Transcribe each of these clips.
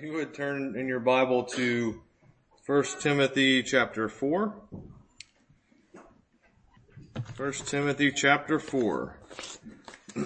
you would turn in your Bible to 1 Timothy chapter 4. 1 Timothy chapter 4. We're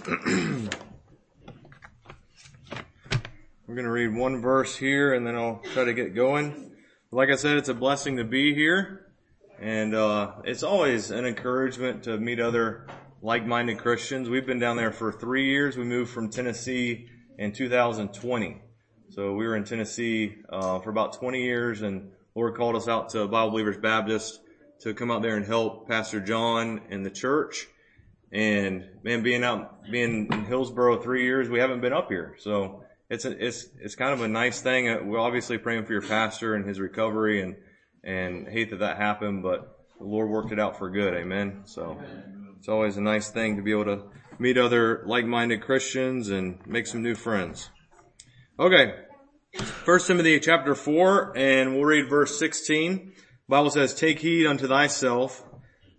going to read one verse here and then I'll try to get going. Like I said, it's a blessing to be here and uh, it's always an encouragement to meet other like-minded Christians. We've been down there for three years. We moved from Tennessee in 2020. So we were in Tennessee uh, for about 20 years, and Lord called us out to Bible Believers Baptist to come out there and help Pastor John and the church. And man, being out, being in Hillsboro three years, we haven't been up here. So it's a, it's it's kind of a nice thing. We're obviously praying for your pastor and his recovery, and and hate that that happened, but the Lord worked it out for good. Amen. So it's always a nice thing to be able to meet other like-minded Christians and make some new friends. Okay. First Timothy chapter 4 and we'll read verse 16. Bible says, take heed unto thyself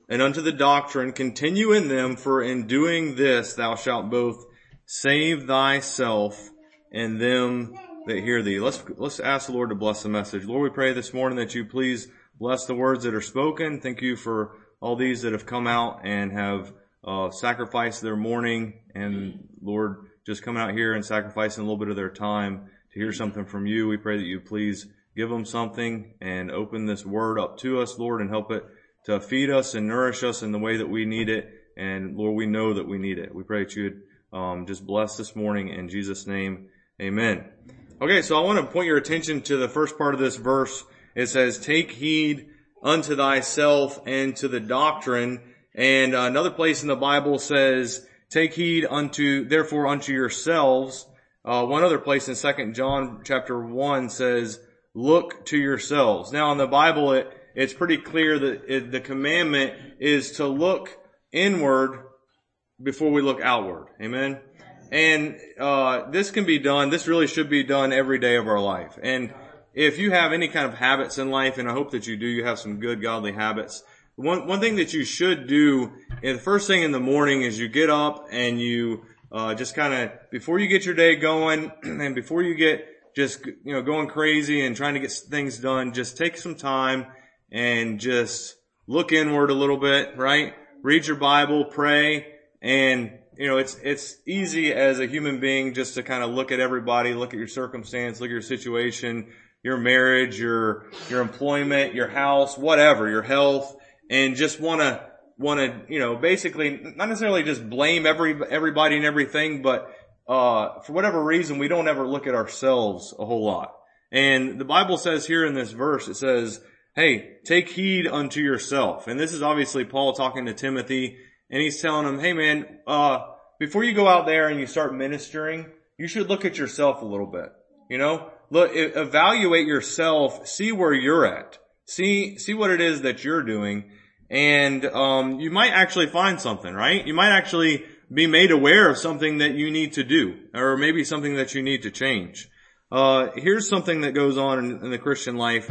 and unto the doctrine, continue in them, for in doing this thou shalt both save thyself and them that hear thee. Let's, let's ask the Lord to bless the message. Lord, we pray this morning that you please bless the words that are spoken. Thank you for all these that have come out and have uh, sacrificed their morning and Lord, just coming out here and sacrificing a little bit of their time to hear something from you. We pray that you please give them something and open this word up to us, Lord, and help it to feed us and nourish us in the way that we need it. And Lord, we know that we need it. We pray that you'd um, just bless this morning in Jesus' name. Amen. Okay, so I want to point your attention to the first part of this verse. It says, take heed unto thyself and to the doctrine. And another place in the Bible says, Take heed unto, therefore unto yourselves. Uh, one other place in Second John chapter one says, look to yourselves. Now in the Bible, it, it's pretty clear that it, the commandment is to look inward before we look outward. Amen. And, uh, this can be done, this really should be done every day of our life. And if you have any kind of habits in life, and I hope that you do, you have some good godly habits, one, one thing that you should do, the first thing in the morning is you get up and you, uh, just kind of, before you get your day going and before you get just, you know, going crazy and trying to get things done, just take some time and just look inward a little bit, right? Read your Bible, pray, and you know, it's, it's easy as a human being just to kind of look at everybody, look at your circumstance, look at your situation, your marriage, your, your employment, your house, whatever, your health, and just want to want to you know basically not necessarily just blame every everybody and everything, but uh, for whatever reason we don't ever look at ourselves a whole lot. And the Bible says here in this verse, it says, "Hey, take heed unto yourself." And this is obviously Paul talking to Timothy, and he's telling him, "Hey, man, uh, before you go out there and you start ministering, you should look at yourself a little bit. You know, look, evaluate yourself, see where you're at." See, see what it is that you're doing and um, you might actually find something, right? You might actually be made aware of something that you need to do, or maybe something that you need to change. Uh, here's something that goes on in, in the Christian life.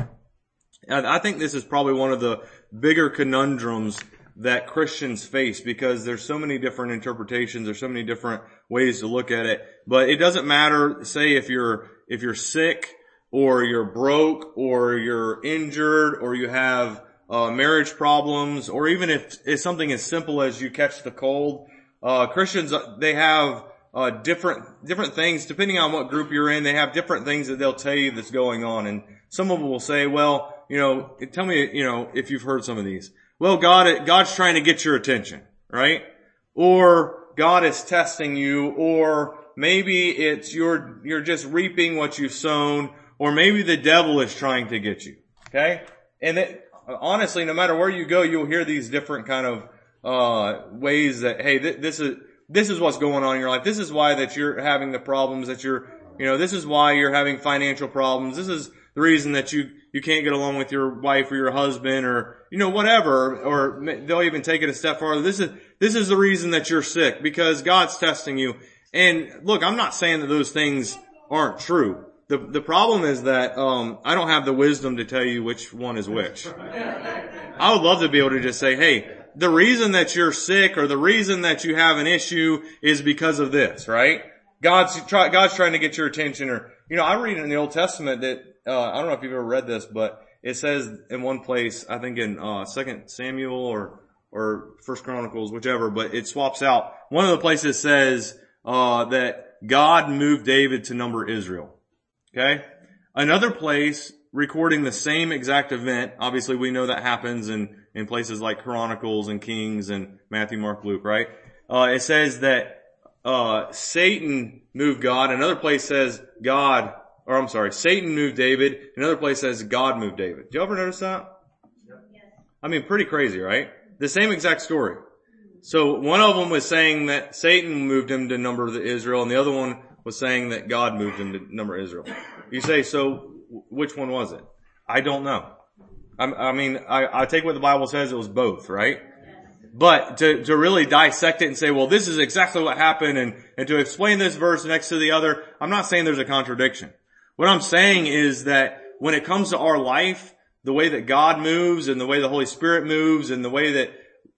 I think this is probably one of the bigger conundrums that Christians face because there's so many different interpretations, there's so many different ways to look at it. But it doesn't matter, say if you're, if you're sick, or you're broke, or you're injured, or you have uh, marriage problems, or even if it's something as simple as you catch the cold. Uh, Christians, uh, they have uh, different different things depending on what group you're in. They have different things that they'll tell you that's going on, and some of them will say, "Well, you know, tell me, you know, if you've heard some of these. Well, God, God's trying to get your attention, right? Or God is testing you, or maybe it's you're you're just reaping what you've sown, or maybe the devil is trying to get you. Okay, and it, honestly, no matter where you go, you'll hear these different kind of, uh, ways that, hey, th- this is, this is what's going on in your life. This is why that you're having the problems that you're, you know, this is why you're having financial problems. This is the reason that you, you can't get along with your wife or your husband or, you know, whatever, or they'll even take it a step farther. This is, this is the reason that you're sick because God's testing you. And look, I'm not saying that those things aren't true. The, the problem is that, um, I don't have the wisdom to tell you which one is which. I would love to be able to just say, hey, the reason that you're sick or the reason that you have an issue is because of this, right? God's try, God's trying to get your attention or, you know, I read in the Old Testament that, uh, I don't know if you've ever read this, but it says in one place, I think in, uh, second Samuel or, or first Chronicles, whichever, but it swaps out. One of the places says, uh, that God moved David to number Israel. Okay? Another place recording the same exact event, obviously we know that happens in, in places like Chronicles and Kings and Matthew, Mark, Luke, right? Uh, it says that, uh, Satan moved God. Another place says God, or I'm sorry, Satan moved David. Another place says God moved David. Do you ever notice that? I mean, pretty crazy, right? The same exact story. So one of them was saying that Satan moved him to number the Israel and the other one was saying that God moved him to number Israel. You say, so which one was it? I don't know. I, I mean, I, I take what the Bible says, it was both, right? But to, to really dissect it and say, well, this is exactly what happened and, and to explain this verse next to the other, I'm not saying there's a contradiction. What I'm saying is that when it comes to our life, the way that God moves and the way the Holy Spirit moves and the way that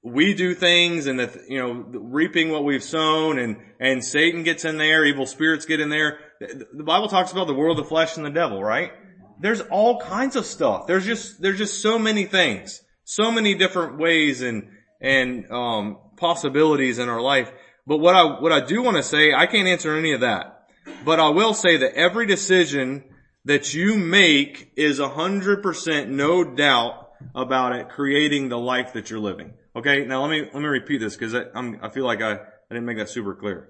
we do things and that, you know, reaping what we've sown and, and Satan gets in there, evil spirits get in there. The Bible talks about the world, the flesh and the devil, right? There's all kinds of stuff. There's just, there's just so many things, so many different ways and, and, um, possibilities in our life. But what I, what I do want to say, I can't answer any of that, but I will say that every decision that you make is a hundred percent no doubt about it creating the life that you're living. Okay, now let me, let me repeat this because I, I feel like I, I didn't make that super clear.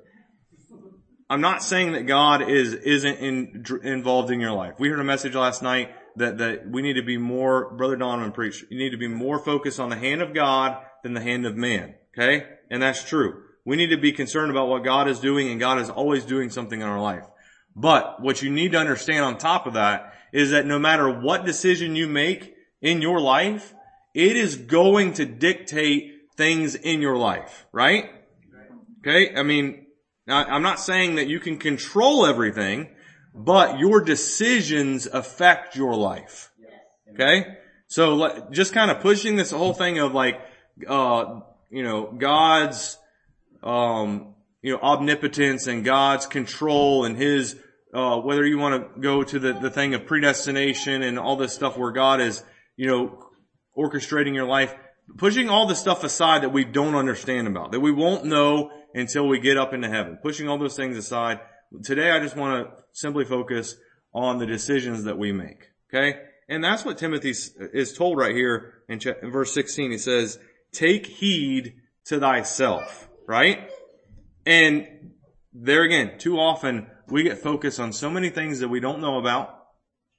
I'm not saying that God is, isn't in, involved in your life. We heard a message last night that, that we need to be more, Brother Donovan preached, you need to be more focused on the hand of God than the hand of man. Okay? And that's true. We need to be concerned about what God is doing and God is always doing something in our life. But what you need to understand on top of that is that no matter what decision you make in your life, it is going to dictate things in your life, right? Okay? I mean, I'm not saying that you can control everything, but your decisions affect your life. Okay? So just kind of pushing this whole thing of like, uh, you know, God's, um, you know, omnipotence and God's control and His, uh, whether you want to go to the, the thing of predestination and all this stuff where God is, you know, orchestrating your life, pushing all the stuff aside that we don't understand about, that we won't know until we get up into heaven. Pushing all those things aside. Today I just want to simply focus on the decisions that we make. Okay? And that's what Timothy is told right here in, verse 16. He says, take heed to thyself, right? And there again, too often we get focused on so many things that we don't know about.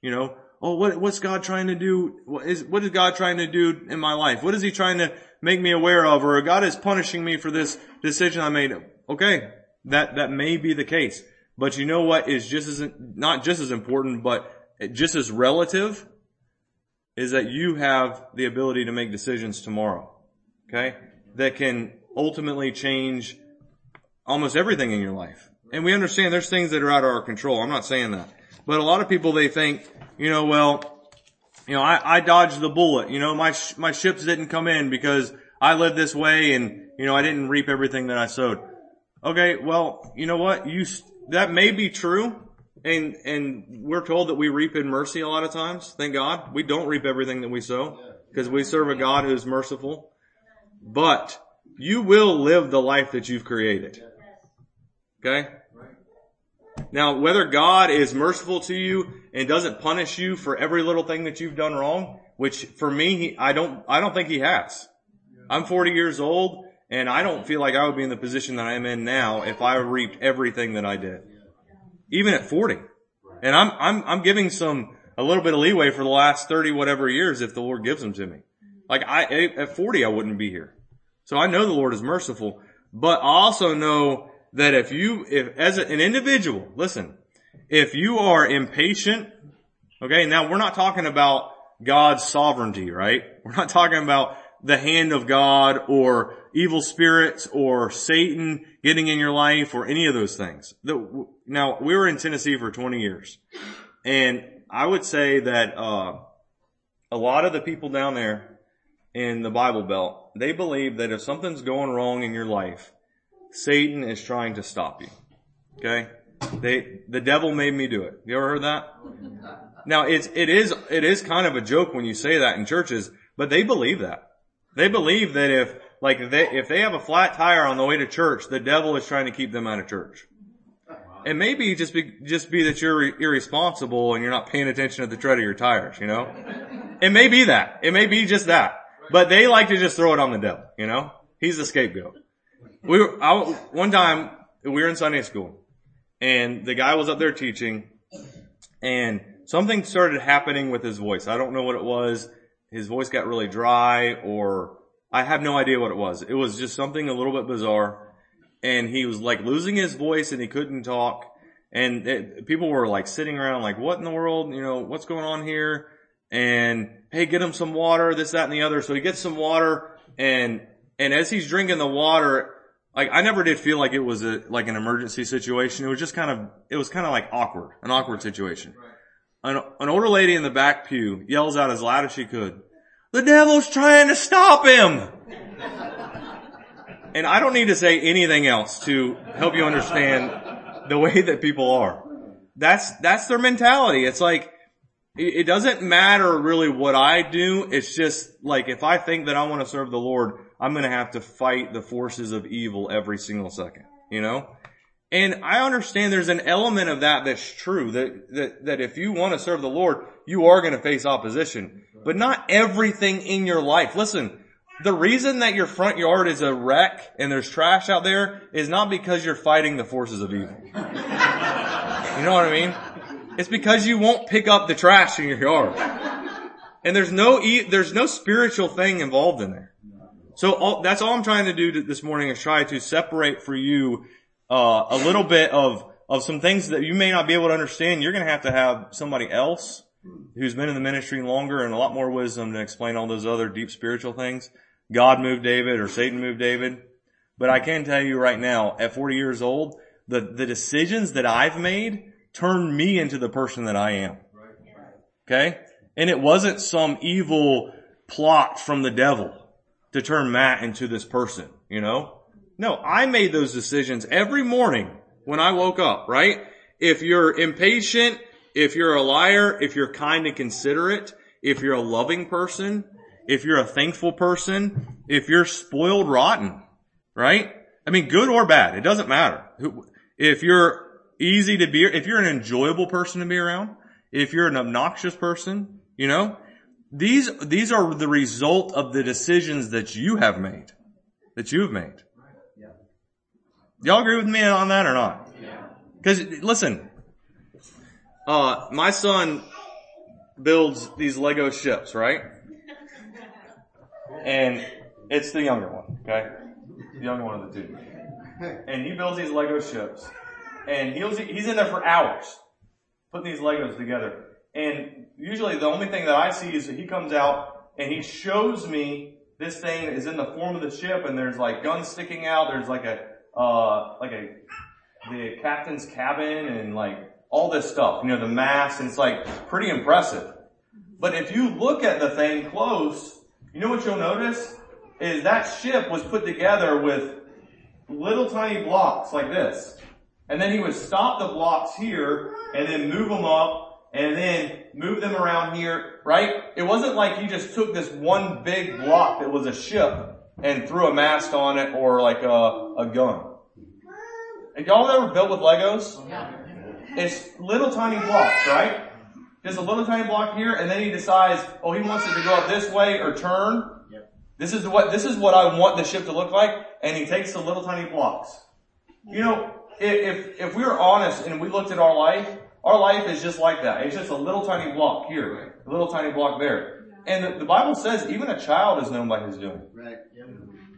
You know, oh, what, what's God trying to do? What is, what is God trying to do in my life? What is he trying to make me aware of? Or God is punishing me for this decision I made. Okay. That, that may be the case. But you know what is just as, not just as important, but just as relative is that you have the ability to make decisions tomorrow. Okay. That can ultimately change almost everything in your life. And we understand there's things that are out of our control. I'm not saying that. But a lot of people, they think, you know, well, you know, I, I dodged the bullet. You know, my, sh- my ships didn't come in because I lived this way and, you know, I didn't reap everything that I sowed. Okay, well, you know what? You, that may be true. And, and we're told that we reap in mercy a lot of times. Thank God. We don't reap everything that we sow because we serve a God who's merciful. But you will live the life that you've created. Okay? Now, whether God is merciful to you and doesn't punish you for every little thing that you've done wrong, which for me, I don't, I don't think he has. I'm 40 years old and I don't feel like I would be in the position that I'm in now if I reaped everything that I did. Even at 40. And I'm, I'm, I'm giving some, a little bit of leeway for the last 30 whatever years if the Lord gives them to me. Like I, at 40 I wouldn't be here. So I know the Lord is merciful, but I also know that if you, if as an individual, listen, if you are impatient, okay, now we're not talking about God's sovereignty, right? We're not talking about the hand of God or evil spirits or Satan getting in your life or any of those things. Now, we were in Tennessee for 20 years and I would say that, uh, a lot of the people down there in the Bible Belt, they believe that if something's going wrong in your life, Satan is trying to stop you. Okay? They, the devil made me do it. You ever heard that? Now it's, it is, it is kind of a joke when you say that in churches, but they believe that. They believe that if, like, they, if they have a flat tire on the way to church, the devil is trying to keep them out of church. It may be just be, just be that you're irresponsible and you're not paying attention to the tread of your tires, you know? It may be that. It may be just that. But they like to just throw it on the devil, you know? He's the scapegoat. We were, I, one time, we were in Sunday school and the guy was up there teaching and something started happening with his voice. I don't know what it was. His voice got really dry or I have no idea what it was. It was just something a little bit bizarre and he was like losing his voice and he couldn't talk and it, people were like sitting around like, what in the world? You know, what's going on here? And hey, get him some water, this, that, and the other. So he gets some water and, and as he's drinking the water, like I never did feel like it was a like an emergency situation. It was just kind of it was kind of like awkward, an awkward situation. An, an older lady in the back pew yells out as loud as she could, "The devil's trying to stop him!" and I don't need to say anything else to help you understand the way that people are. That's that's their mentality. It's like it doesn't matter really what I do. It's just like if I think that I want to serve the Lord, I'm going to have to fight the forces of evil every single second, you know? And I understand there's an element of that that's true, that, that, that if you want to serve the Lord, you are going to face opposition. But not everything in your life. Listen, the reason that your front yard is a wreck and there's trash out there is not because you're fighting the forces of evil. You know what I mean? It's because you won't pick up the trash in your yard. And there's no, e- there's no spiritual thing involved in there. So all, that's all I'm trying to do this morning is try to separate for you uh, a little bit of of some things that you may not be able to understand. You're going to have to have somebody else who's been in the ministry longer and a lot more wisdom to explain all those other deep spiritual things. God moved David or Satan moved David. But I can tell you right now, at 40 years old, the, the decisions that I've made turned me into the person that I am. Okay? And it wasn't some evil plot from the devil to turn Matt into this person, you know? No, I made those decisions every morning when I woke up, right? If you're impatient, if you're a liar, if you're kind and considerate, if you're a loving person, if you're a thankful person, if you're spoiled rotten, right? I mean, good or bad, it doesn't matter. If you're easy to be, if you're an enjoyable person to be around, if you're an obnoxious person, you know, these, these are the result of the decisions that you have made. That you've made. Y'all agree with me on that or not? Cause listen, uh, my son builds these Lego ships, right? And it's the younger one, okay? The younger one of the two. And he builds these Lego ships. And he's, he's in there for hours putting these Legos together. And usually the only thing that I see is that he comes out and he shows me this thing is in the form of the ship and there's like guns sticking out. There's like a, uh, like a, the captain's cabin and like all this stuff, you know, the mast and it's like pretty impressive. But if you look at the thing close, you know what you'll notice? Is that ship was put together with little tiny blocks like this. And then he would stop the blocks here and then move them up and then move them around here, right? It wasn't like he just took this one big block that was a ship and threw a mast on it or like a, a gun. Have y'all ever built with Legos? It's little tiny blocks, right? Just a little tiny block here, and then he decides, oh, he wants it to go up this way or turn. This is what this is what I want the ship to look like, and he takes the little tiny blocks. You know, if if we were honest and we looked at our life, our life is just like that. It's just a little tiny block here, a little tiny block there. And the, the Bible says even a child is known by his doing. Right.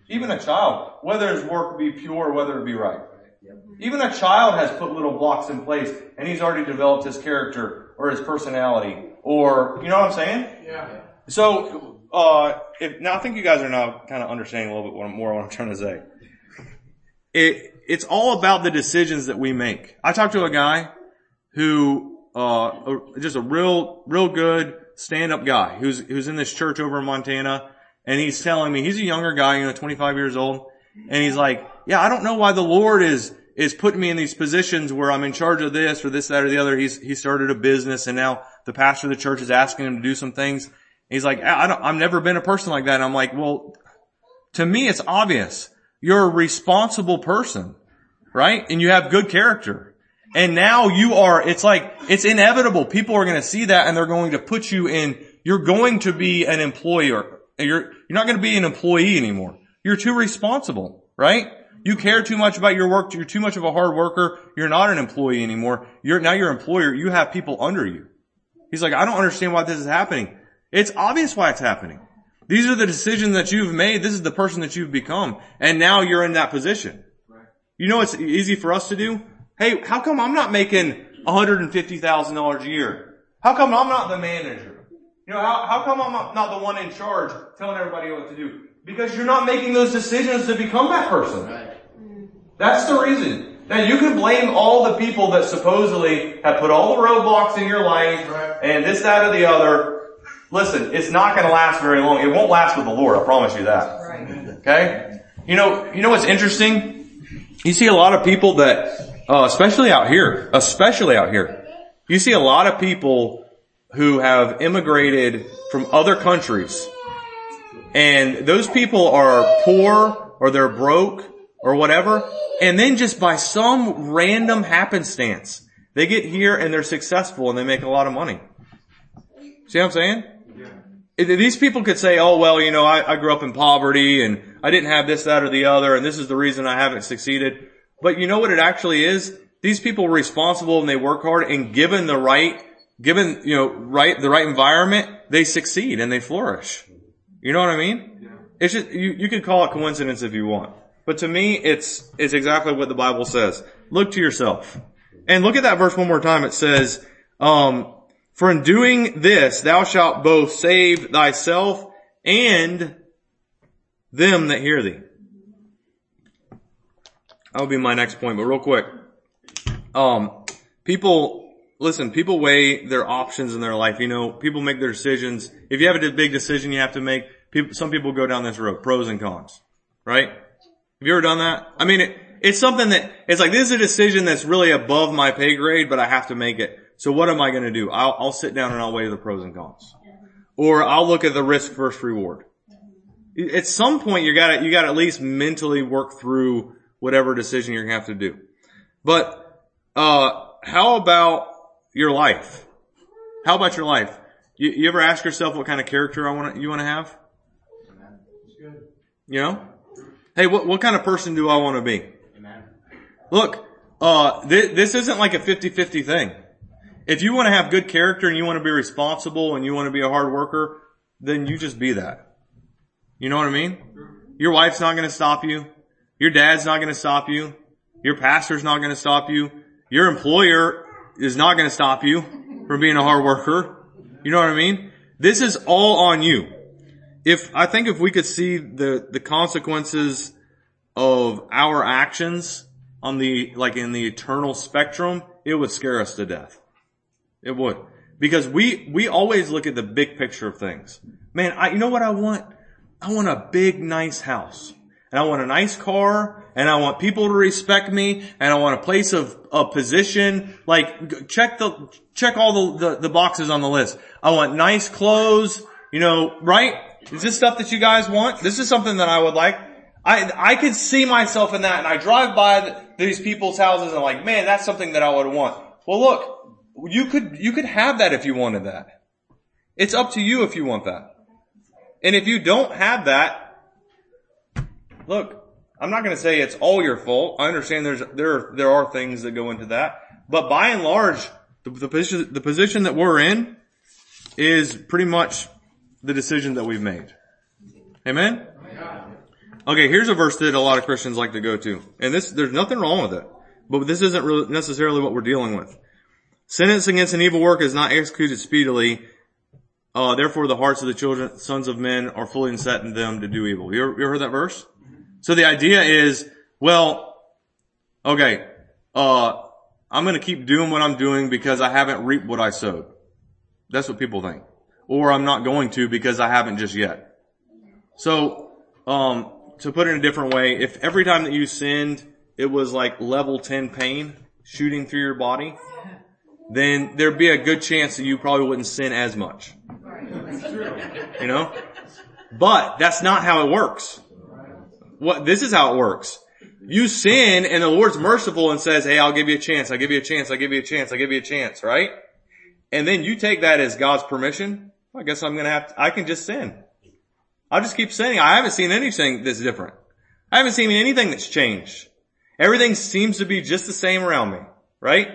Even a child, whether his work be pure, whether it be right. Even a child has put little blocks in place and he's already developed his character or his personality or, you know what I'm saying? Yeah. So, uh, if, now I think you guys are now kind of understanding a little bit more what I'm trying to say. It, it's all about the decisions that we make. I talked to a guy who, uh, just a real, real good stand-up guy who's, who's in this church over in Montana. And he's telling me, he's a younger guy, you know, 25 years old. And he's like, yeah, I don't know why the Lord is, is putting me in these positions where I'm in charge of this or this, that, or the other. He's, he started a business and now the pastor of the church is asking him to do some things. He's like, I don't, I've never been a person like that. And I'm like, well, to me, it's obvious. You're a responsible person, right? And you have good character. And now you are, it's like, it's inevitable. People are going to see that and they're going to put you in, you're going to be an employer. You're, you're not going to be an employee anymore. You're too responsible, right? You care too much about your work. You're too much of a hard worker. You're not an employee anymore. You're, now you're employer. You have people under you. He's like, I don't understand why this is happening. It's obvious why it's happening. These are the decisions that you've made. This is the person that you've become. And now you're in that position. You know what's easy for us to do? Hey, how come I'm not making $150,000 a year? How come I'm not the manager? You know, how, how come I'm not the one in charge telling everybody what to do? Because you're not making those decisions to become that person. That's the reason. Now you can blame all the people that supposedly have put all the roadblocks in your life and this, that, or the other. Listen, it's not going to last very long. It won't last with the Lord. I promise you that. Okay? You know, you know what's interesting? You see a lot of people that, uh, especially out here, especially out here, you see a lot of people who have immigrated from other countries and those people are poor or they're broke or whatever. And then just by some random happenstance, they get here and they're successful and they make a lot of money. See what I'm saying? Yeah. These people could say, oh well, you know, I, I grew up in poverty and I didn't have this, that, or the other and this is the reason I haven't succeeded. But you know what it actually is? These people are responsible and they work hard and given the right, given, you know, right, the right environment, they succeed and they flourish. You know what I mean? Yeah. It's just, you, you can call it coincidence if you want. But to me, it's, it's exactly what the Bible says. Look to yourself. And look at that verse one more time. It says, um, for in doing this, thou shalt both save thyself and them that hear thee. That'll be my next point, but real quick. Um, people, listen, people weigh their options in their life. You know, people make their decisions. If you have a big decision you have to make, people, some people go down this road, pros and cons, right? Have you ever done that? I mean, it, it's something that, it's like, this is a decision that's really above my pay grade, but I have to make it. So what am I going to do? I'll, I'll sit down and I'll weigh the pros and cons. Or I'll look at the risk versus reward. At some point you gotta, you gotta at least mentally work through whatever decision you're gonna have to do. But, uh, how about your life? How about your life? You, you ever ask yourself what kind of character I want you want to have? You know? Hey, what, what kind of person do I want to be? Amen. Look, uh, th- this isn't like a 50-50 thing. If you want to have good character and you want to be responsible and you want to be a hard worker, then you just be that. You know what I mean? Your wife's not going to stop you. Your dad's not going to stop you. Your pastor's not going to stop you. Your employer is not going to stop you from being a hard worker. You know what I mean? This is all on you if I think if we could see the the consequences of our actions on the like in the eternal spectrum, it would scare us to death. It would. Because we we always look at the big picture of things. Man, I you know what I want? I want a big nice house. And I want a nice car, and I want people to respect me, and I want a place of, a position. Like, check the, check all the, the, the boxes on the list. I want nice clothes, you know, right? Is this stuff that you guys want? This is something that I would like. I, I could see myself in that and I drive by the, these people's houses and I'm like, man, that's something that I would want. Well look, you could, you could have that if you wanted that. It's up to you if you want that. And if you don't have that, look, I'm not going to say it's all your fault. I understand there's, there, there are things that go into that, but by and large, the, the position, the position that we're in is pretty much the decision that we've made. Amen? Okay, here's a verse that a lot of Christians like to go to. And this, there's nothing wrong with it. But this isn't really necessarily what we're dealing with. Sentence against an evil work is not executed speedily. Uh, therefore the hearts of the children, sons of men are fully set in them to do evil. You ever, you ever heard that verse? So the idea is, well, okay, uh, I'm gonna keep doing what I'm doing because I haven't reaped what I sowed. That's what people think or I'm not going to because I haven't just yet. So, um, to put it in a different way, if every time that you sinned, it was like level 10 pain shooting through your body, then there'd be a good chance that you probably wouldn't sin as much. You know? But that's not how it works. What, this is how it works. You sin and the Lord's merciful and says, hey, I'll give you a chance, I'll give you a chance, I'll give you a chance, I'll give you a chance, right? And then you take that as God's permission. I guess I'm gonna have to, I can just sin. I'll just keep sinning. I haven't seen anything that's different. I haven't seen anything that's changed. Everything seems to be just the same around me, right?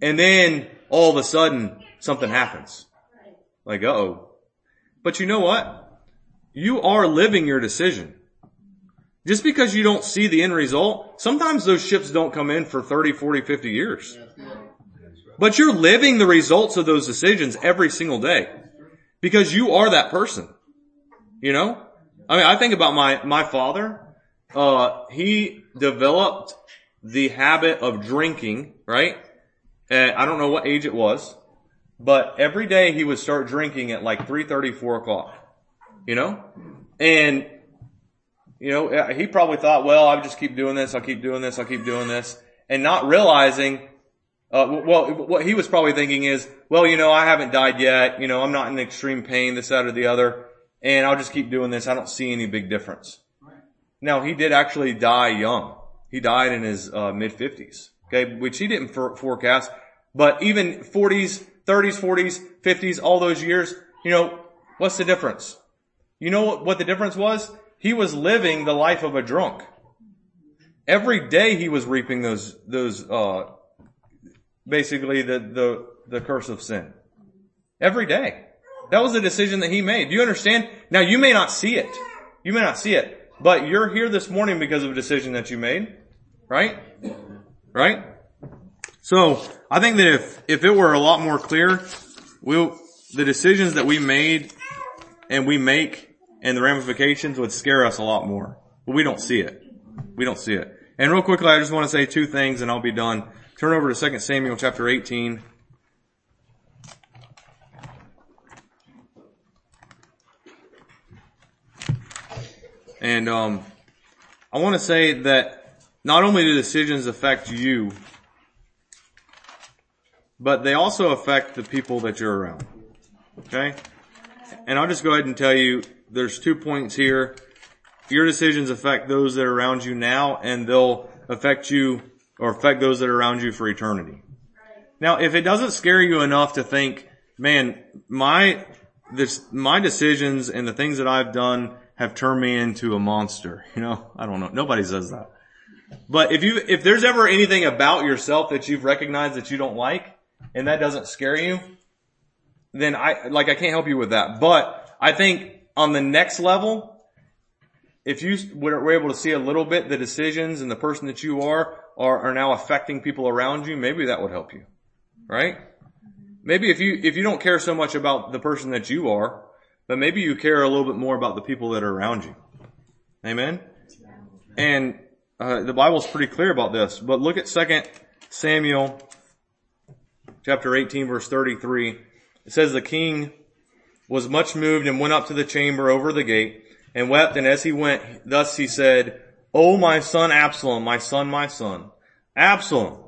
And then all of a sudden something happens. Like, oh. But you know what? You are living your decision. Just because you don't see the end result, sometimes those ships don't come in for 30, 40, 50 years. But you're living the results of those decisions every single day. Because you are that person. You know? I mean, I think about my, my father. Uh, he developed the habit of drinking, right? I don't know what age it was, but every day he would start drinking at like 3.30, 4 o'clock. You know? And, you know, he probably thought, well, I'll just keep doing this, I'll keep doing this, I'll keep doing this. And not realizing, uh, well, what he was probably thinking is, well, you know, I haven't died yet, you know, I'm not in extreme pain, this, that, or the other, and I'll just keep doing this, I don't see any big difference. Now, he did actually die young. He died in his uh, mid 50s. Okay, which he didn't for- forecast. But even 40s, 30s, 40s, 50s, all those years, you know, what's the difference? You know what the difference was? He was living the life of a drunk. Every day he was reaping those, those, uh, basically the, the, the curse of sin. Every day. That was a decision that he made. Do you understand? Now you may not see it. You may not see it, but you're here this morning because of a decision that you made. Right? Right? So, I think that if, if it were a lot more clear, we'll, the decisions that we made and we make and the ramifications would scare us a lot more. But we don't see it. We don't see it. And real quickly, I just want to say two things and I'll be done. Turn over to 2 Samuel chapter 18. And um, I want to say that not only do decisions affect you, but they also affect the people that you're around. Okay? And I'll just go ahead and tell you, there's two points here. Your decisions affect those that are around you now, and they'll affect you or affect those that are around you for eternity. Now, if it doesn't scare you enough to think, man, my, this, my decisions and the things that I've done have turned me into a monster. You know, I don't know. Nobody says that. But if you, if there's ever anything about yourself that you've recognized that you don't like and that doesn't scare you, then I, like I can't help you with that. But I think on the next level, if you were able to see a little bit the decisions and the person that you are, are, are now affecting people around you, maybe that would help you. Right? Maybe if you, if you don't care so much about the person that you are, but maybe you care a little bit more about the people that are around you. Amen? And uh, the Bible's pretty clear about this. But look at 2 Samuel chapter 18 verse 33. It says the king was much moved and went up to the chamber over the gate and wept. And as he went, thus he said, O my son Absalom, my son, my son. Absalom,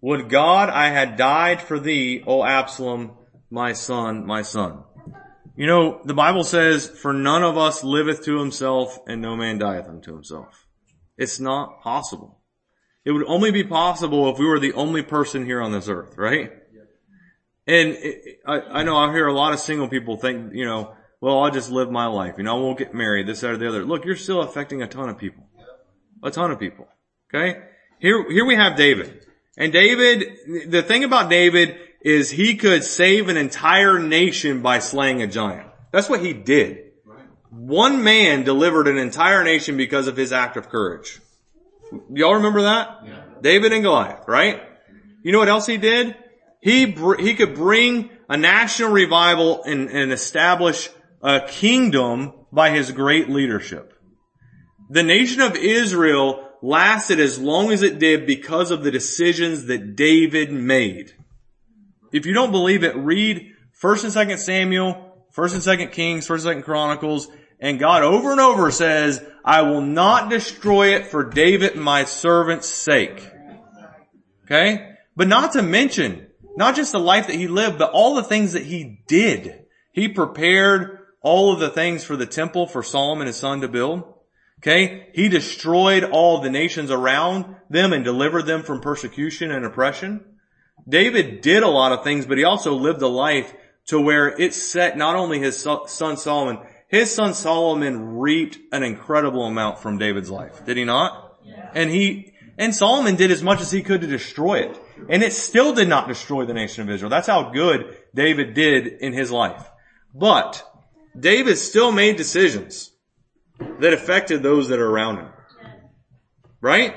would God I had died for thee, O Absalom, my son, my son. You know, the Bible says, for none of us liveth to himself and no man dieth unto himself. It's not possible. It would only be possible if we were the only person here on this earth, right? And it, I, I know I hear a lot of single people think, you know, well, I'll just live my life. You know, I won't get married, this, that, or the other. Look, you're still affecting a ton of people. A ton of people. Okay? Here, here we have David. And David, the thing about David is he could save an entire nation by slaying a giant. That's what he did. One man delivered an entire nation because of his act of courage. Y'all remember that? Yeah. David and Goliath, right? You know what else he did? He, he could bring a national revival and, and establish a kingdom by his great leadership. The nation of Israel lasted as long as it did because of the decisions that David made. If you don't believe it, read 1st and 2nd Samuel, 1st and 2nd Kings, 1st and 2nd Chronicles, And God over and over says, I will not destroy it for David my servant's sake. Okay? But not to mention, not just the life that he lived, but all the things that he did. He prepared all of the things for the temple for Solomon his son to build. Okay? He destroyed all the nations around them and delivered them from persecution and oppression. David did a lot of things, but he also lived a life to where it set not only his son Solomon, his son Solomon reaped an incredible amount from David's life. Did he not? Yeah. And he, and Solomon did as much as he could to destroy it. And it still did not destroy the nation of Israel. That's how good David did in his life. But David still made decisions that affected those that are around him. Right?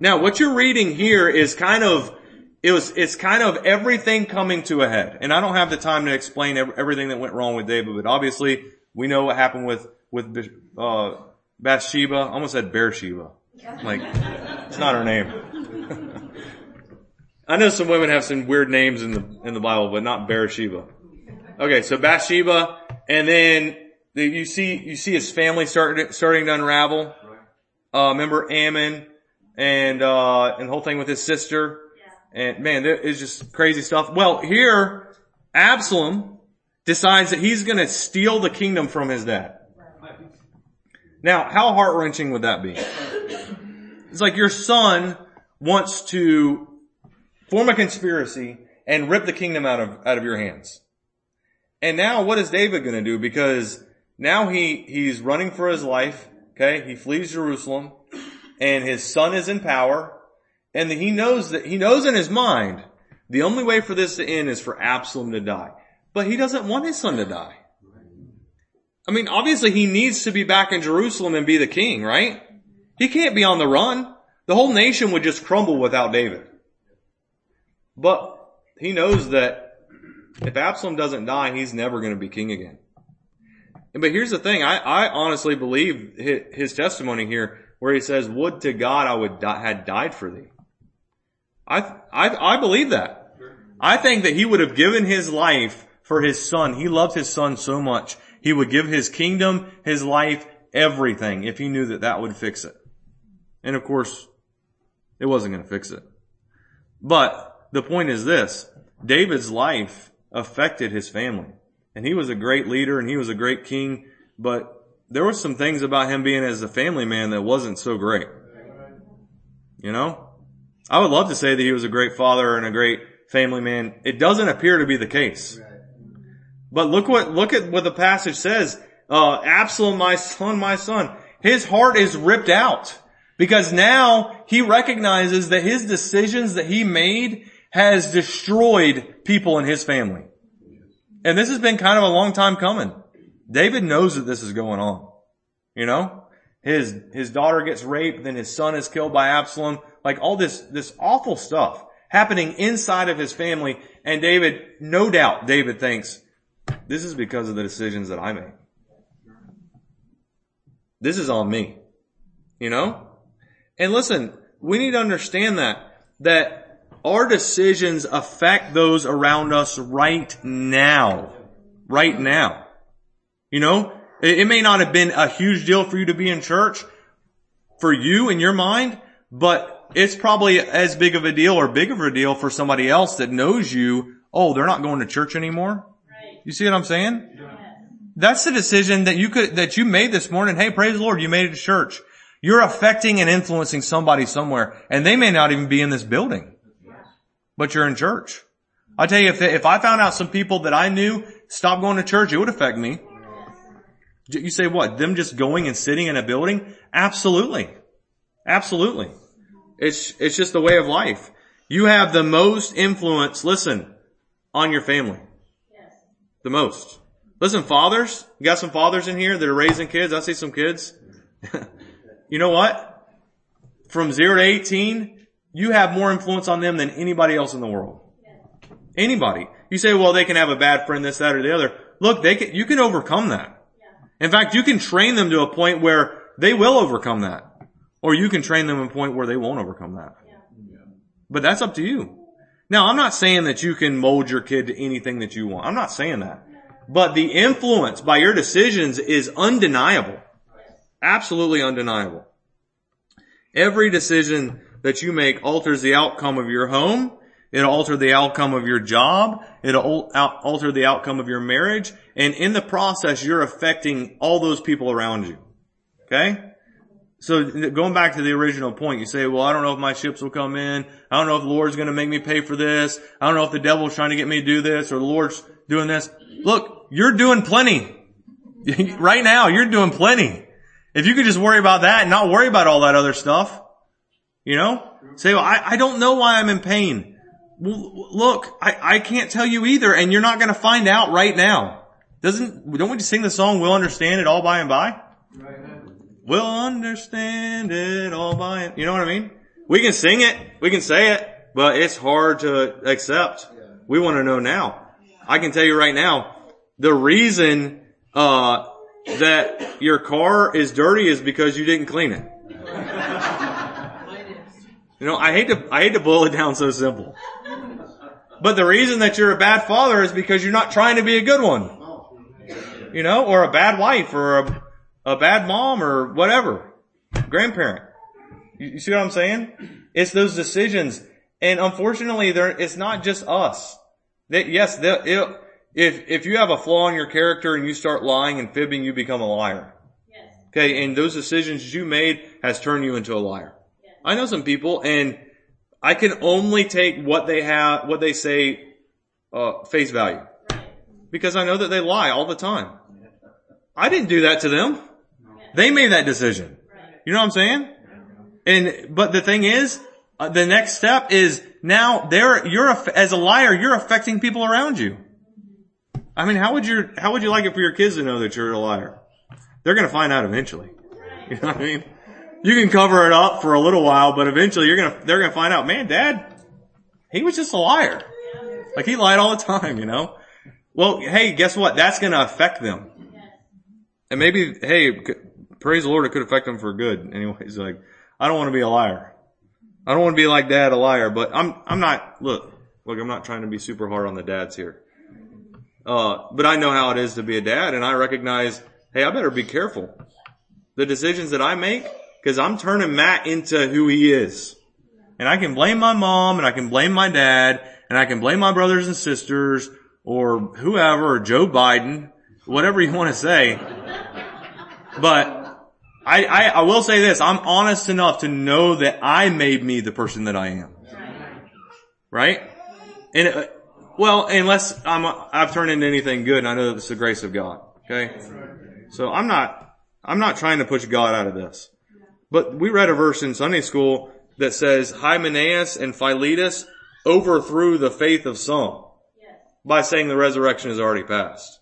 Now what you're reading here is kind of, it was, it's kind of everything coming to a head. And I don't have the time to explain everything that went wrong with David, but obviously we know what happened with, with, uh, Bathsheba. I almost said Beersheba. Like, it's not her name. I know some women have some weird names in the, in the Bible, but not Beersheba. Okay, so Bathsheba, and then you see, you see his family starting, starting to unravel. Uh, remember Amnon and, uh, and the whole thing with his sister. And man, it's just crazy stuff. Well, here, Absalom decides that he's gonna steal the kingdom from his dad. Now, how heart wrenching would that be? It's like your son wants to form a conspiracy and rip the kingdom out of, out of your hands. And now what is David going to do? Because now he, he's running for his life. Okay. He flees Jerusalem and his son is in power and he knows that he knows in his mind the only way for this to end is for Absalom to die. But he doesn't want his son to die. I mean, obviously he needs to be back in Jerusalem and be the king, right? He can't be on the run. The whole nation would just crumble without David. But he knows that if Absalom doesn't die, he's never going to be king again. But here's the thing. I, I honestly believe his testimony here where he says, would to God I would die, had died for thee. I, I, I believe that. I think that he would have given his life for his son. He loved his son so much. He would give his kingdom, his life, everything if he knew that that would fix it. And of course, it wasn't going to fix it. But the point is this, David's life affected his family. And he was a great leader and he was a great king, but there were some things about him being as a family man that wasn't so great. You know? I would love to say that he was a great father and a great family man. It doesn't appear to be the case. But look what, look at what the passage says. Uh, Absalom, my son, my son. His heart is ripped out because now he recognizes that his decisions that he made has destroyed people in his family. And this has been kind of a long time coming. David knows that this is going on. You know? His, his daughter gets raped, then his son is killed by Absalom. Like all this, this awful stuff happening inside of his family. And David, no doubt, David thinks, this is because of the decisions that I made. This is on me. You know? And listen, we need to understand that, that our decisions affect those around us right now. Right now. You know, it, it may not have been a huge deal for you to be in church for you in your mind, but it's probably as big of a deal or big of a deal for somebody else that knows you. Oh, they're not going to church anymore. Right. You see what I'm saying? Yeah. That's the decision that you could, that you made this morning. Hey, praise the Lord, you made it to church. You're affecting and influencing somebody somewhere and they may not even be in this building but you're in church. I tell you, if, if I found out some people that I knew stopped going to church, it would affect me. You say what? Them just going and sitting in a building? Absolutely. Absolutely. It's, it's just the way of life. You have the most influence, listen, on your family. The most. Listen, fathers, you got some fathers in here that are raising kids. I see some kids. you know what? From zero to 18, you have more influence on them than anybody else in the world. Anybody. You say, well, they can have a bad friend, this, that, or the other. Look, they can, you can overcome that. In fact, you can train them to a point where they will overcome that. Or you can train them to a point where they won't overcome that. But that's up to you. Now, I'm not saying that you can mold your kid to anything that you want. I'm not saying that. But the influence by your decisions is undeniable. Absolutely undeniable. Every decision that you make alters the outcome of your home. It'll alter the outcome of your job. It'll alter the outcome of your marriage. And in the process, you're affecting all those people around you. Okay? So going back to the original point, you say, well, I don't know if my ships will come in. I don't know if the Lord's going to make me pay for this. I don't know if the devil's trying to get me to do this or the Lord's doing this. Look, you're doing plenty. right now, you're doing plenty. If you could just worry about that and not worry about all that other stuff, you know, say, well, I, I don't know why I'm in pain. Well, look, I, I can't tell you either and you're not going to find out right now. Doesn't, don't we just sing the song, we'll understand it all by and by? Right. We'll understand it all by, and, you know what I mean? We can sing it, we can say it, but it's hard to accept. We want to know now. I can tell you right now, the reason, uh, that your car is dirty is because you didn't clean it. You know, I hate to, I hate to boil it down so simple. But the reason that you're a bad father is because you're not trying to be a good one. You know, or a bad wife or a, a bad mom or whatever. Grandparent. You, you see what I'm saying? It's those decisions. And unfortunately, there, it's not just us. That, yes, it, if, if you have a flaw in your character and you start lying and fibbing, you become a liar. Yes. Okay, and those decisions you made has turned you into a liar. I know some people and I can only take what they have, what they say, uh, face value. Because I know that they lie all the time. I didn't do that to them. They made that decision. You know what I'm saying? And, but the thing is, uh, the next step is now they're, you're, as a liar, you're affecting people around you. I mean, how would you, how would you like it for your kids to know that you're a liar? They're gonna find out eventually. You know what I mean? You can cover it up for a little while, but eventually you're gonna, they're gonna find out, man, dad, he was just a liar. Like he lied all the time, you know? Well, hey, guess what? That's gonna affect them. And maybe, hey, praise the Lord, it could affect them for good. Anyways, like, I don't want to be a liar. I don't want to be like dad, a liar, but I'm, I'm not, look, look, I'm not trying to be super hard on the dads here. Uh, but I know how it is to be a dad and I recognize, hey, I better be careful. The decisions that I make, cause I'm turning Matt into who he is. And I can blame my mom and I can blame my dad and I can blame my brothers and sisters or whoever or Joe Biden, whatever you want to say. But I, I, I will say this, I'm honest enough to know that I made me the person that I am. Right? And uh, well, unless I'm, I've turned into anything good and I know that it's the grace of God. Okay? So I'm not, I'm not trying to push God out of this. But we read a verse in Sunday school that says Hymenaeus and Philetus overthrew the faith of some by saying the resurrection is already past.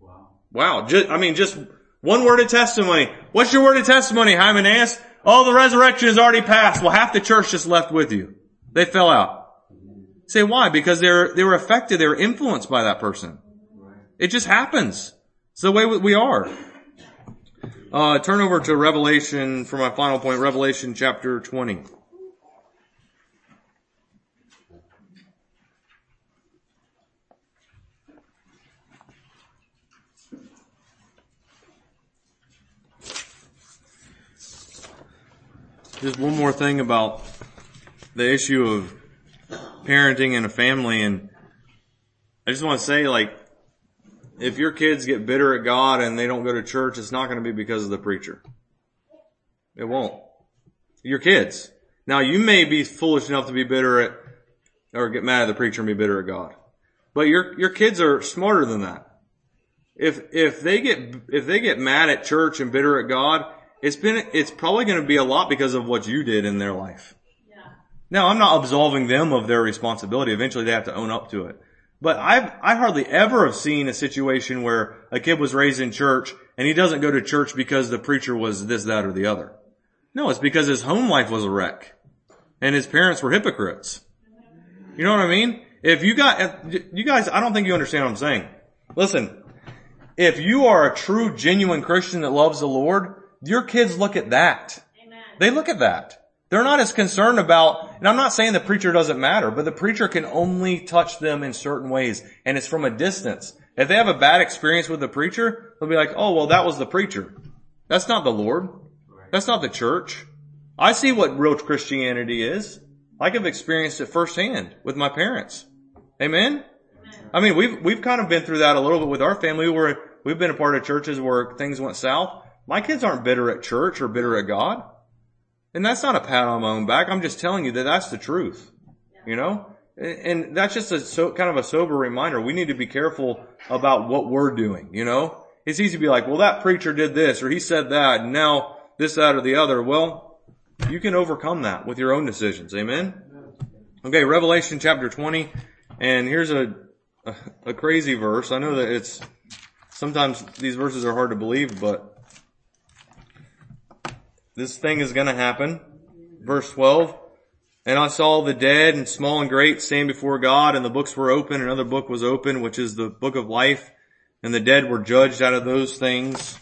Wow. Wow. Just, I mean, just one word of testimony. What's your word of testimony, Hymenaeus? Oh, the resurrection is already past. Well, half the church just left with you. They fell out. Say why? Because they're, they were affected, they were influenced by that person. It just happens. It's the way we are. Uh, turn over to Revelation for my final point, Revelation chapter 20. Just one more thing about the issue of parenting in a family and I just want to say like, if your kids get bitter at God and they don't go to church, it's not going to be because of the preacher. It won't. Your kids. Now you may be foolish enough to be bitter at, or get mad at the preacher and be bitter at God. But your, your kids are smarter than that. If, if they get, if they get mad at church and bitter at God, it's been, it's probably going to be a lot because of what you did in their life. Now, I'm not absolving them of their responsibility. Eventually they have to own up to it. But I've, I hardly ever have seen a situation where a kid was raised in church and he doesn't go to church because the preacher was this, that, or the other. No, it's because his home life was a wreck and his parents were hypocrites. You know what I mean? If you got, you guys, I don't think you understand what I'm saying. Listen, if you are a true, genuine Christian that loves the Lord, your kids look at that. Amen. They look at that. They're not as concerned about, and I'm not saying the preacher doesn't matter, but the preacher can only touch them in certain ways, and it's from a distance. If they have a bad experience with the preacher, they'll be like, oh, well, that was the preacher. That's not the Lord. That's not the church. I see what real Christianity is. I have experienced it firsthand with my parents. Amen? I mean, we've, we've kind of been through that a little bit with our family where we've been a part of churches where things went south. My kids aren't bitter at church or bitter at God. And that's not a pat on my own back. I'm just telling you that that's the truth. You know? And that's just a so, kind of a sober reminder. We need to be careful about what we're doing, you know? It's easy to be like, well, that preacher did this or he said that and now this, that, or the other. Well, you can overcome that with your own decisions. Amen? Okay, Revelation chapter 20. And here's a, a, a crazy verse. I know that it's, sometimes these verses are hard to believe, but this thing is gonna happen. Verse 12. And I saw the dead and small and great stand before God and the books were open. Another book was open, which is the book of life. And the dead were judged out of those things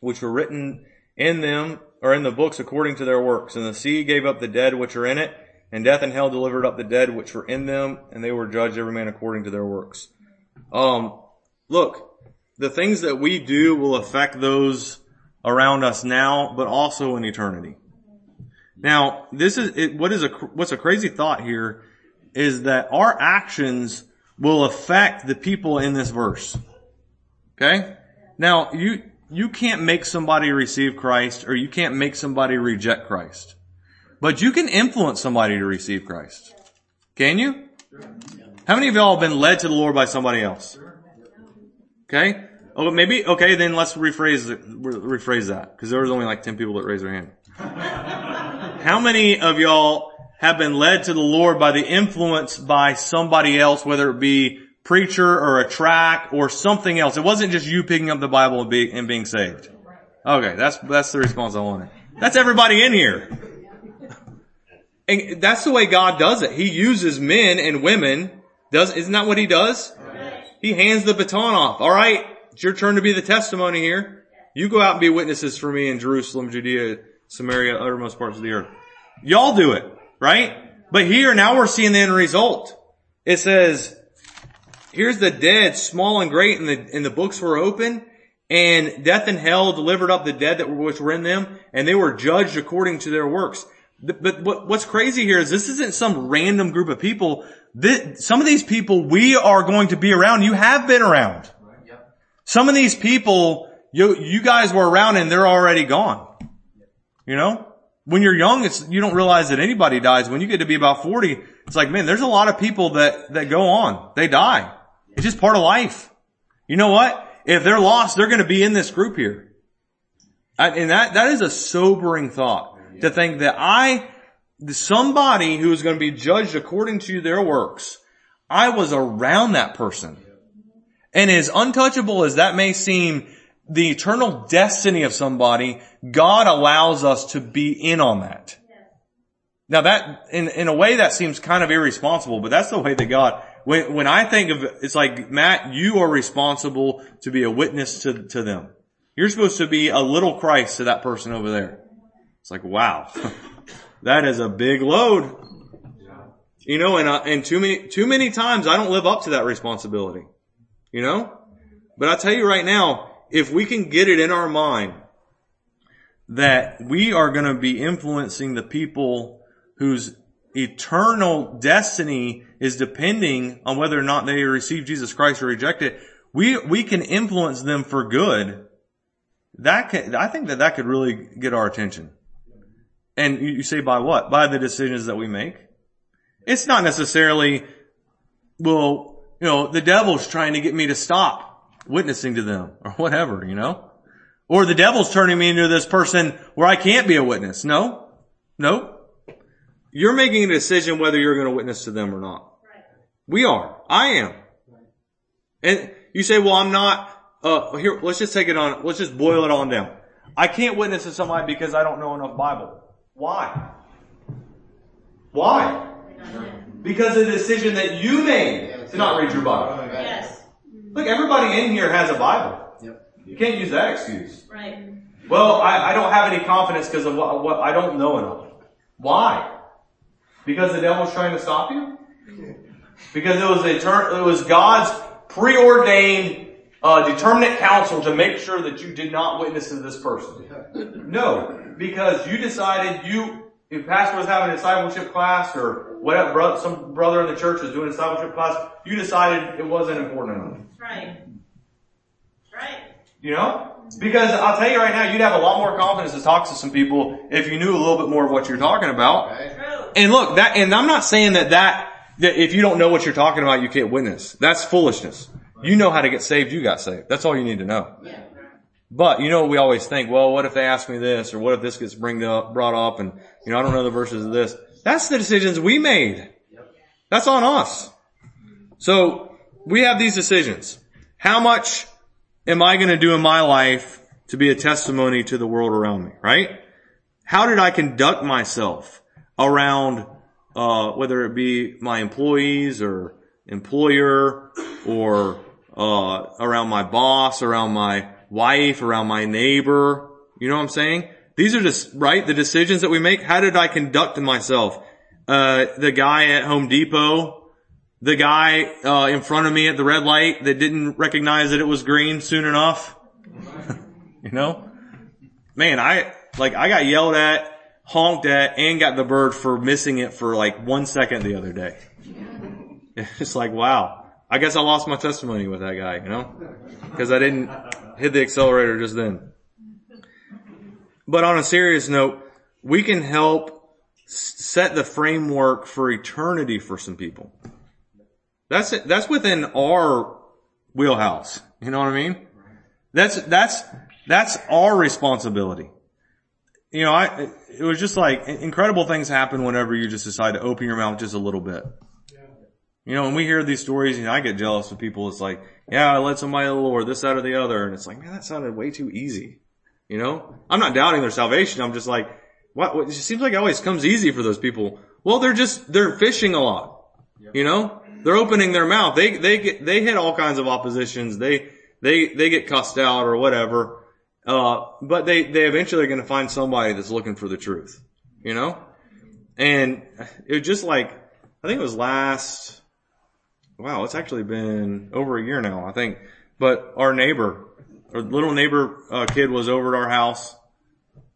which were written in them or in the books according to their works. And the sea gave up the dead which are in it and death and hell delivered up the dead which were in them and they were judged every man according to their works. Um, look, the things that we do will affect those around us now, but also in eternity. Now, this is, it, what is a, what's a crazy thought here is that our actions will affect the people in this verse. Okay? Now, you, you can't make somebody receive Christ or you can't make somebody reject Christ. But you can influence somebody to receive Christ. Can you? How many of y'all have been led to the Lord by somebody else? Okay? Oh, maybe, okay, then let's rephrase, rephrase that. Cause there was only like 10 people that raised their hand. How many of y'all have been led to the Lord by the influence by somebody else, whether it be preacher or a track or something else? It wasn't just you picking up the Bible and, be, and being saved. Okay, that's, that's the response I wanted. That's everybody in here. And that's the way God does it. He uses men and women. Does, isn't that what he does? He hands the baton off. All right, it's your turn to be the testimony here. You go out and be witnesses for me in Jerusalem, Judea, Samaria, uttermost parts of the earth. Y'all do it, right? But here, now we're seeing the end result. It says, here's the dead, small and great, and the, and the books were open, and death and hell delivered up the dead that were, which were in them, and they were judged according to their works. But what's crazy here is this isn't some random group of people. This, some of these people we are going to be around. You have been around. Some of these people you, you guys were around and they're already gone. You know? When you're young, it's, you don't realize that anybody dies. When you get to be about 40, it's like, man, there's a lot of people that, that go on. They die. It's just part of life. You know what? If they're lost, they're going to be in this group here. And that, that is a sobering thought to think that I, somebody who is going to be judged according to their works, I was around that person. And as untouchable as that may seem, the eternal destiny of somebody, God allows us to be in on that. Now that, in, in a way that seems kind of irresponsible, but that's the way that God, when, when I think of, it's like, Matt, you are responsible to be a witness to, to them. You're supposed to be a little Christ to that person over there. It's like, wow, that is a big load. You know, and, uh, and too many, too many times I don't live up to that responsibility. You know? But I tell you right now, if we can get it in our mind that we are going to be influencing the people whose eternal destiny is depending on whether or not they receive Jesus Christ or reject it, we, we can influence them for good. That can, I think that that could really get our attention. And you say by what? By the decisions that we make. It's not necessarily, well, you know, the devil's trying to get me to stop witnessing to them or whatever, you know? Or the devil's turning me into this person where I can't be a witness. No, no. You're making a decision whether you're going to witness to them or not. We are. I am. And you say, well, I'm not, uh, here, let's just take it on, let's just boil it on down. I can't witness to somebody because I don't know enough Bible. Why? Why? Because the decision that you made to not read your Bible. Yes. Look, everybody in here has a Bible. Yep. You can't use that excuse. Right. Well, I, I don't have any confidence because of what, what I don't know enough. Why? Because the devil's trying to stop you? Because it was etern- it was God's preordained, uh, determinate counsel to make sure that you did not witness to this person. No, because you decided you, if pastor was having a discipleship class or whatever, some brother in the church was doing a discipleship class, you decided it wasn't important enough. That's Right. That's Right. You know? Because I'll tell you right now, you'd have a lot more confidence to talk to some people if you knew a little bit more of what you're talking about. True. And look, that, and I'm not saying that that, that if you don't know what you're talking about, you can't witness. That's foolishness. You know how to get saved, you got saved. That's all you need to know. Yeah. But you know, we always think, well, what if they ask me this, or what if this gets bring up, brought up, and you know, I don't know the verses of this. That's the decisions we made. That's on us. So we have these decisions. How much am I going to do in my life to be a testimony to the world around me? Right? How did I conduct myself around, uh, whether it be my employees or employer or uh, around my boss, around my wife, around my neighbor. You know what I'm saying? These are just, right? The decisions that we make. How did I conduct myself? Uh, the guy at Home Depot, the guy, uh, in front of me at the red light that didn't recognize that it was green soon enough. you know? Man, I, like, I got yelled at, honked at, and got the bird for missing it for like one second the other day. It's like, wow. I guess I lost my testimony with that guy, you know? Cause I didn't hit the accelerator just then. But on a serious note, we can help set the framework for eternity for some people. That's it. That's within our wheelhouse. You know what I mean? That's, that's, that's our responsibility. You know, I, it was just like incredible things happen whenever you just decide to open your mouth just a little bit. You know, when we hear these stories, you know, I get jealous of people. It's like, yeah, I led somebody to the Lord, this, that, or the other. And it's like, man, that sounded way too easy. You know, I'm not doubting their salvation. I'm just like, what, what it seems like it always comes easy for those people. Well, they're just, they're fishing a lot. You know, they're opening their mouth. They, they get, they hit all kinds of oppositions. They, they, they get cussed out or whatever. Uh, but they, they eventually are going to find somebody that's looking for the truth. You know? And it was just like, I think it was last, wow, it's actually been over a year now, I think. But our neighbor, our little neighbor uh, kid was over at our house,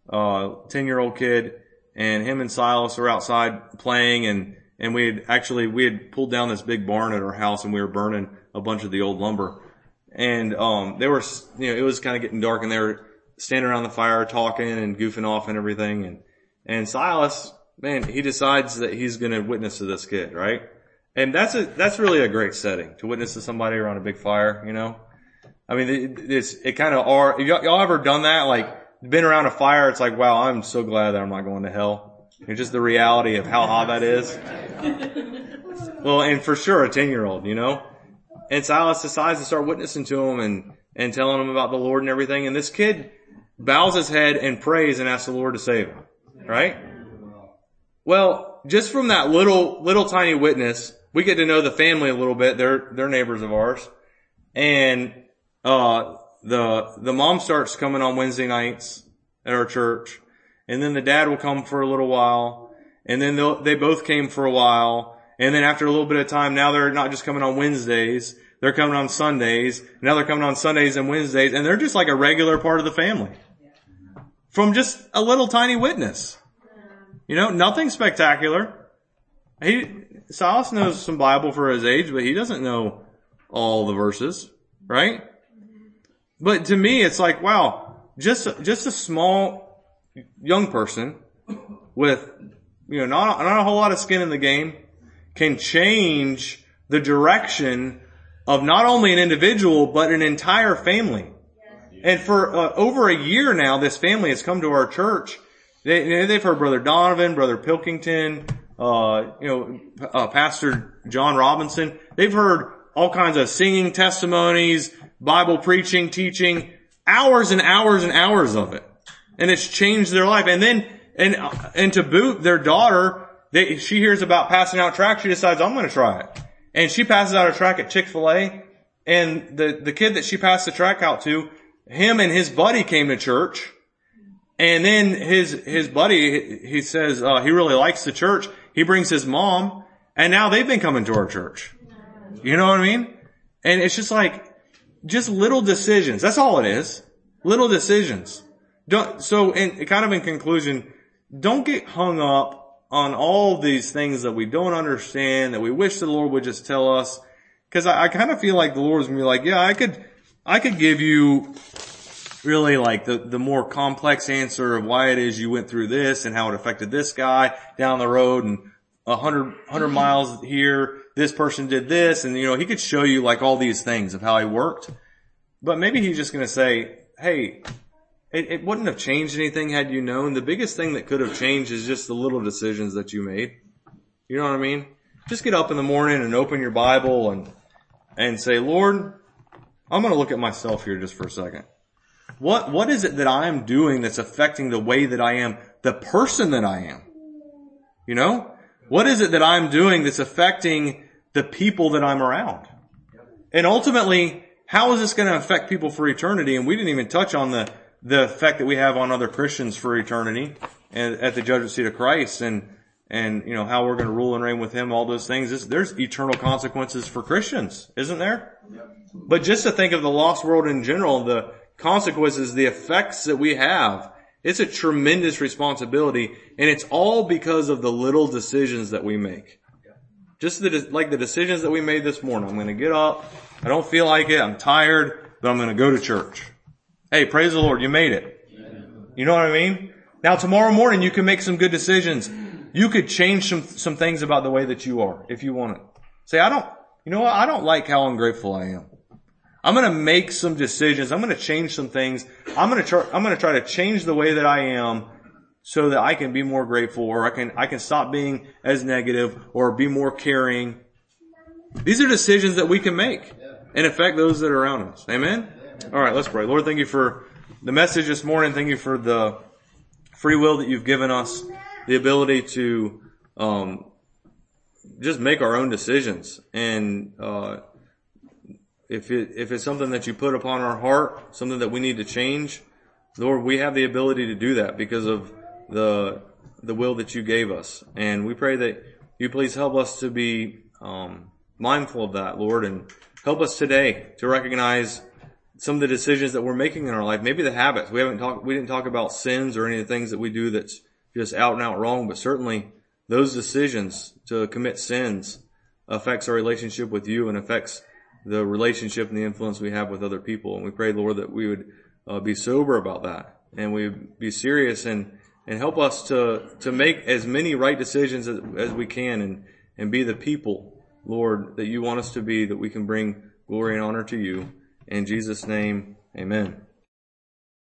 uh, 10 year old kid, and him and Silas were outside playing and, and we had actually, we had pulled down this big barn at our house and we were burning a bunch of the old lumber. And, um, they were, you know, it was kind of getting dark and they were standing around the fire talking and goofing off and everything. And, and Silas, man, he decides that he's going to witness to this kid, right? And that's a, that's really a great setting to witness to somebody around a big fire, you know? I mean, it, it's, it kind of are, y'all, y'all ever done that? Like, been around a fire, it's like, wow, I'm so glad that I'm not going to hell. It's just the reality of how hot that is. well, and for sure, a 10 year old, you know? And Silas decides to start witnessing to him and, and telling him about the Lord and everything. And this kid bows his head and prays and asks the Lord to save him. Right? Well, just from that little, little tiny witness, we get to know the family a little bit. They're, they're neighbors of ours. And, uh, the, the mom starts coming on Wednesday nights at our church. And then the dad will come for a little while. And then they both came for a while. And then after a little bit of time, now they're not just coming on Wednesdays. They're coming on Sundays. Now they're coming on Sundays and Wednesdays. And they're just like a regular part of the family. From just a little tiny witness. You know, nothing spectacular. He, Silas knows some Bible for his age, but he doesn't know all the verses, right? But to me, it's like, wow, just, just a small young person with, you know, not, not a whole lot of skin in the game can change the direction of not only an individual, but an entire family. And for uh, over a year now, this family has come to our church. They, they've heard Brother Donovan, Brother Pilkington, uh, you know, uh, Pastor John Robinson. They've heard all kinds of singing testimonies, Bible preaching, teaching, hours and hours and hours of it. And it's changed their life. And then, and, and to boot, their daughter, they, she hears about passing out track. She decides, I'm going to try it. And she passes out a track at Chick-fil-A. And the, the kid that she passed the track out to, him and his buddy came to church. And then his, his buddy, he says, uh, he really likes the church. He brings his mom and now they've been coming to our church. You know what I mean? And it's just like, just little decisions. That's all it is. Little decisions. Don't, so in, kind of in conclusion, don't get hung up on all these things that we don't understand, that we wish the Lord would just tell us. Cause I, I kind of feel like the Lord's gonna be like, yeah, I could, I could give you really like the, the more complex answer of why it is you went through this and how it affected this guy down the road and a hundred, hundred miles here, this person did this and you know, he could show you like all these things of how he worked. But maybe he's just gonna say, hey, it, it wouldn't have changed anything had you known. The biggest thing that could have changed is just the little decisions that you made. You know what I mean? Just get up in the morning and open your Bible and, and say, Lord, I'm going to look at myself here just for a second. What, what is it that I am doing that's affecting the way that I am, the person that I am? You know? What is it that I'm doing that's affecting the people that I'm around? And ultimately, how is this going to affect people for eternity? And we didn't even touch on the, the effect that we have on other Christians for eternity and at the judgment seat of Christ and, and, you know, how we're going to rule and reign with him, all those things. There's, there's eternal consequences for Christians, isn't there? But just to think of the lost world in general, the consequences, the effects that we have, it's a tremendous responsibility and it's all because of the little decisions that we make. Just the, like the decisions that we made this morning. I'm going to get up. I don't feel like it. I'm tired, but I'm going to go to church. Hey, praise the Lord, you made it. You know what I mean? Now tomorrow morning you can make some good decisions. You could change some, some things about the way that you are if you want it. Say, I don't, you know what? I don't like how ungrateful I am. I'm going to make some decisions. I'm going to change some things. I'm going to try, I'm going to try to change the way that I am so that I can be more grateful or I can, I can stop being as negative or be more caring. These are decisions that we can make and affect those that are around us. Amen? All right, let's pray. Lord, thank you for the message this morning. Thank you for the free will that you've given us, the ability to um, just make our own decisions. And uh, if it if it's something that you put upon our heart, something that we need to change, Lord, we have the ability to do that because of the the will that you gave us. And we pray that you please help us to be um, mindful of that, Lord, and help us today to recognize some of the decisions that we're making in our life, maybe the habits. We haven't talked, we didn't talk about sins or any of the things that we do that's just out and out wrong, but certainly those decisions to commit sins affects our relationship with you and affects the relationship and the influence we have with other people. And we pray, Lord, that we would uh, be sober about that and we be serious and, and help us to, to make as many right decisions as, as we can and, and be the people, Lord, that you want us to be, that we can bring glory and honor to you. In Jesus' name, amen.